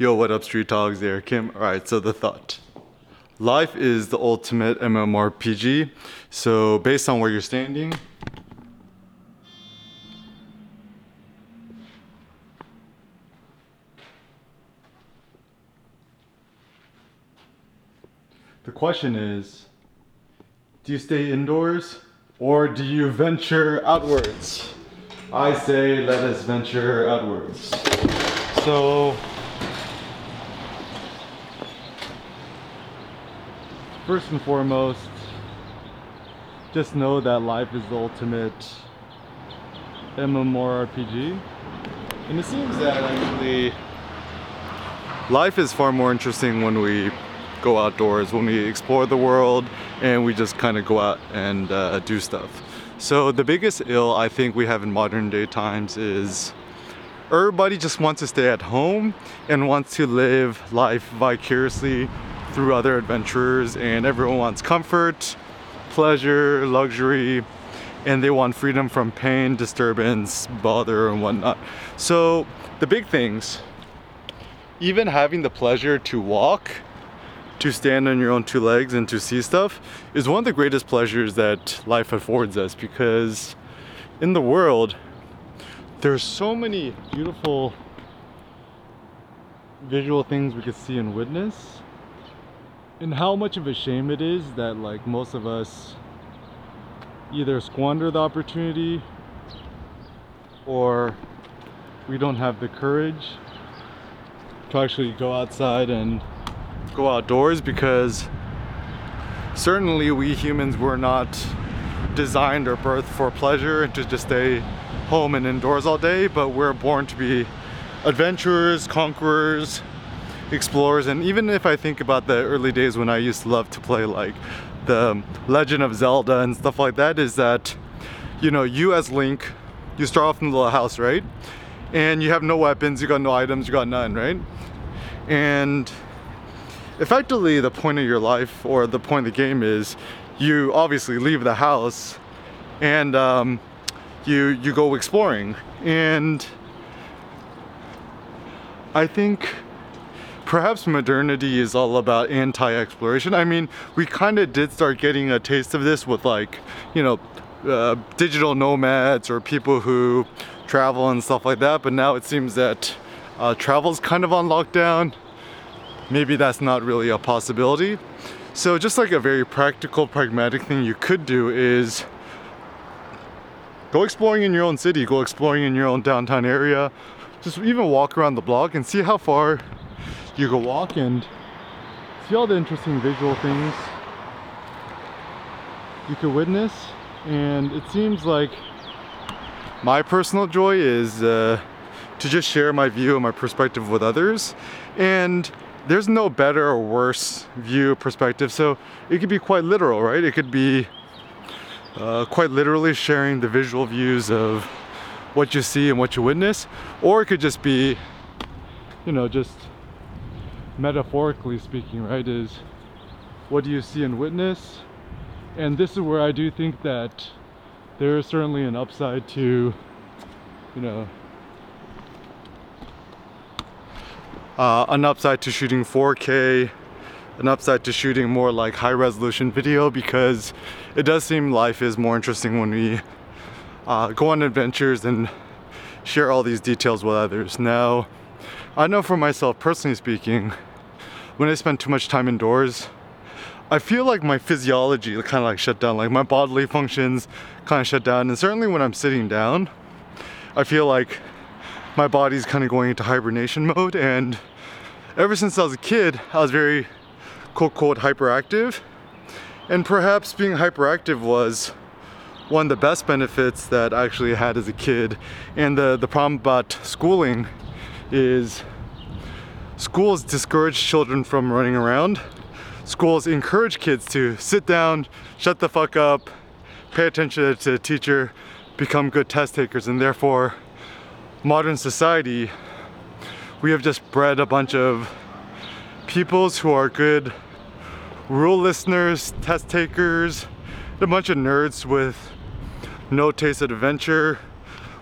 Yo, what up, Street Dogs? There, Kim. All right, so the thought. Life is the ultimate MMORPG. So, based on where you're standing, the question is do you stay indoors or do you venture outwards? I say let us venture outwards. So, first and foremost, just know that life is the ultimate MMORPG. And it seems that actually life is far more interesting when we go outdoors, when we explore the world and we just kind of go out and uh, do stuff. So the biggest ill I think we have in modern day times is everybody just wants to stay at home and wants to live life vicariously through other adventurers and everyone wants comfort, pleasure, luxury, and they want freedom from pain, disturbance, bother, and whatnot. So, the big things, even having the pleasure to walk, to stand on your own two legs, and to see stuff is one of the greatest pleasures that life affords us because in the world, there's so many beautiful visual things we could see and witness and how much of a shame it is that like most of us either squander the opportunity or we don't have the courage to actually go outside and go outdoors because certainly we humans were not designed or birthed for pleasure and to just stay home and indoors all day but we're born to be adventurers conquerors explorers. And even if I think about the early days when I used to love to play like the Legend of Zelda and stuff like that is that you know you as Link you start off in the little house right? And you have no weapons you got no items you got none right? And effectively the point of your life or the point of the game is you obviously leave the house and um, you you go exploring. And I think perhaps modernity is all about anti-exploration. I mean, we kind of did start getting a taste of this with like, you know, uh, digital nomads or people who travel and stuff like that. But now it seems that uh, travel's kind of on lockdown. Maybe that's not really a possibility. So just like a very practical, pragmatic thing you could do is go exploring in your own city, go exploring in your own downtown area, just even walk around the block and see how far you go walk and see all the interesting visual things you could witness. And it seems like my personal joy is uh, to just share my view and my perspective with others. And there's no better or worse view perspective. So it could be quite literal right? It could be uh, quite literally sharing the visual views of what you see and what you witness. Or it could just be you know just metaphorically speaking, right, is what do you see and witness? And this is where I do think that there is certainly an upside to, you know, uh, an upside to shooting 4K, an upside to shooting more like high resolution video because it does seem life is more interesting when we uh, go on adventures and share all these details with others. Now, I know for myself, personally speaking, when I spend too much time indoors, I feel like my physiology kind of like shut down, like my bodily functions kind of shut down. And certainly when I'm sitting down, I feel like my body's kind of going into hibernation mode. And ever since I was a kid, I was very quote quote hyperactive. And perhaps being hyperactive was one of the best benefits that I actually had as a kid. And the, the problem about schooling is Schools discourage children from running around. Schools encourage kids to sit down, shut the fuck up, pay attention to the teacher, become good test takers, and therefore, modern society, we have just bred a bunch of peoples who are good rule listeners, test takers, a bunch of nerds with no taste of adventure.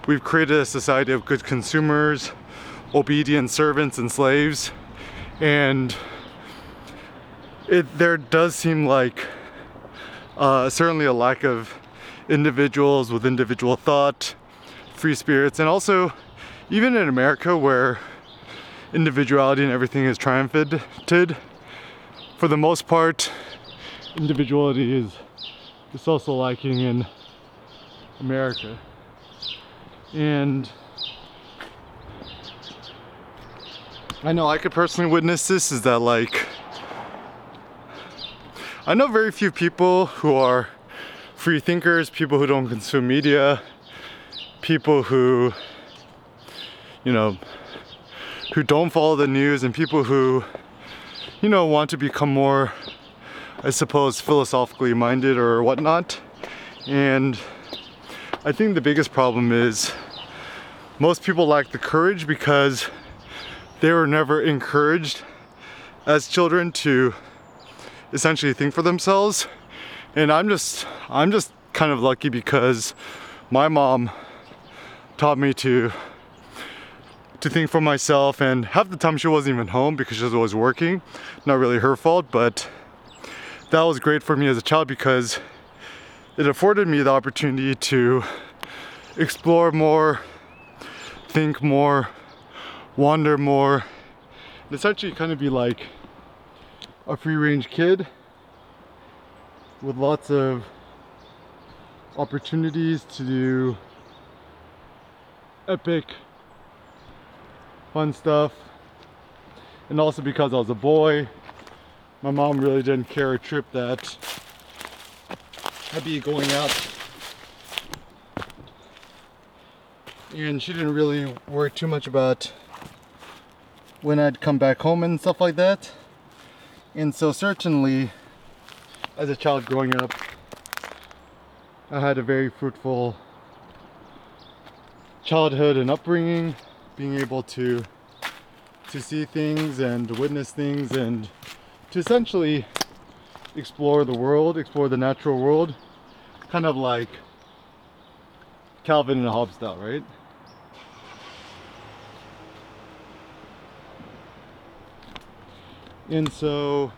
We've created a society of good consumers obedient servants and slaves. and it there does seem like uh, certainly a lack of individuals with individual thought, free spirits, and also even in America where individuality and everything is triumphed, for the most part, individuality is, is also lacking in America. And I know I could personally witness this is that like I know very few people who are free thinkers, people who don't consume media, people who you know who don't follow the news and people who you know want to become more I suppose philosophically minded or whatnot. And I think the biggest problem is most people lack the courage because they were never encouraged as children to essentially think for themselves. And I'm just I'm just kind of lucky because my mom taught me to to think for myself and half the time she wasn't even home because she was always working. Not really her fault, but that was great for me as a child because it afforded me the opportunity to explore more, think more, wander more, and essentially kind of be like a free range kid with lots of opportunities to do epic fun stuff. And also because I was a boy my mom really didn't care a trip that I'd be going out. And she didn't really worry too much about when I'd come back home and stuff like that. And so certainly as a child growing up, I had a very fruitful childhood and upbringing, being able to to see things and witness things and to essentially explore the world, explore the natural world, kind of like Calvin and Hobbes style, right? And so,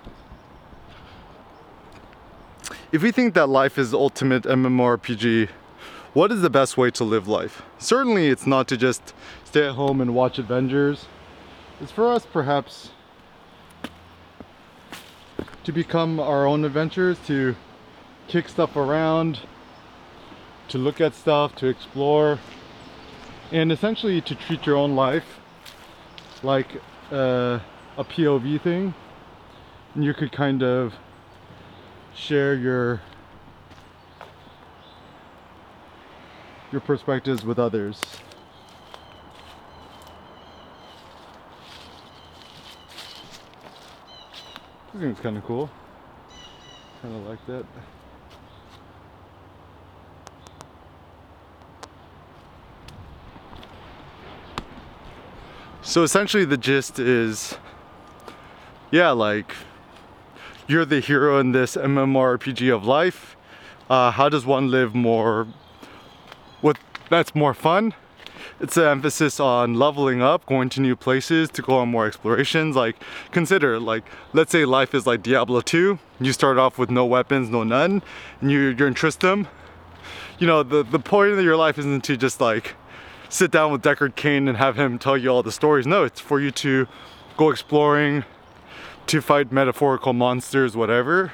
if we think that life is the ultimate MMORPG, what is the best way to live life? Certainly, it's not to just stay at home and watch Avengers. It's for us, perhaps, to become our own adventures, to kick stuff around, to look at stuff, to explore, and essentially to treat your own life like uh, a POV thing. And you could kind of share your your perspectives with others. I think it's kind of cool. Kind of like that. So essentially the gist is, yeah, like you're the hero in this MMORPG of life. Uh, how does one live more, what that's more fun? It's an emphasis on leveling up, going to new places, to go on more explorations. Like consider, like let's say life is like Diablo 2. You start off with no weapons, no none, and you, you're in Tristram. You know, the, the point of your life isn't to just like sit down with Deckard Cain and have him tell you all the stories. No, it's for you to go exploring, to fight metaphorical monsters, whatever.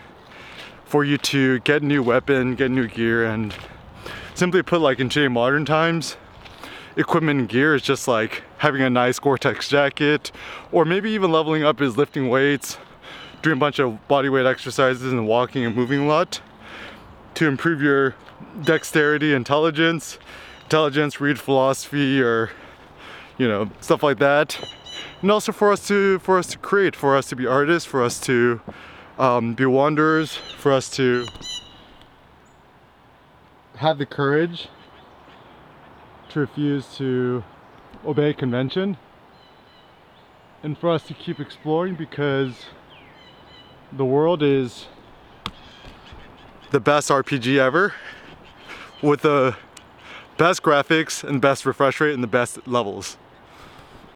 For you to get new weapon, get new gear, and simply put, like in today modern times, equipment and gear is just like having a nice Gore-Tex jacket, or maybe even leveling up is lifting weights, doing a bunch of body weight exercises and walking and moving a lot to improve your dexterity, intelligence, intelligence, read philosophy, or you know stuff like that. And also for us to for us to create, for us to be artists, for us to um, be wanderers, for us to have the courage to refuse to obey convention and for us to keep exploring because the world is the best RPG ever with the best graphics and best refresh rate and the best levels.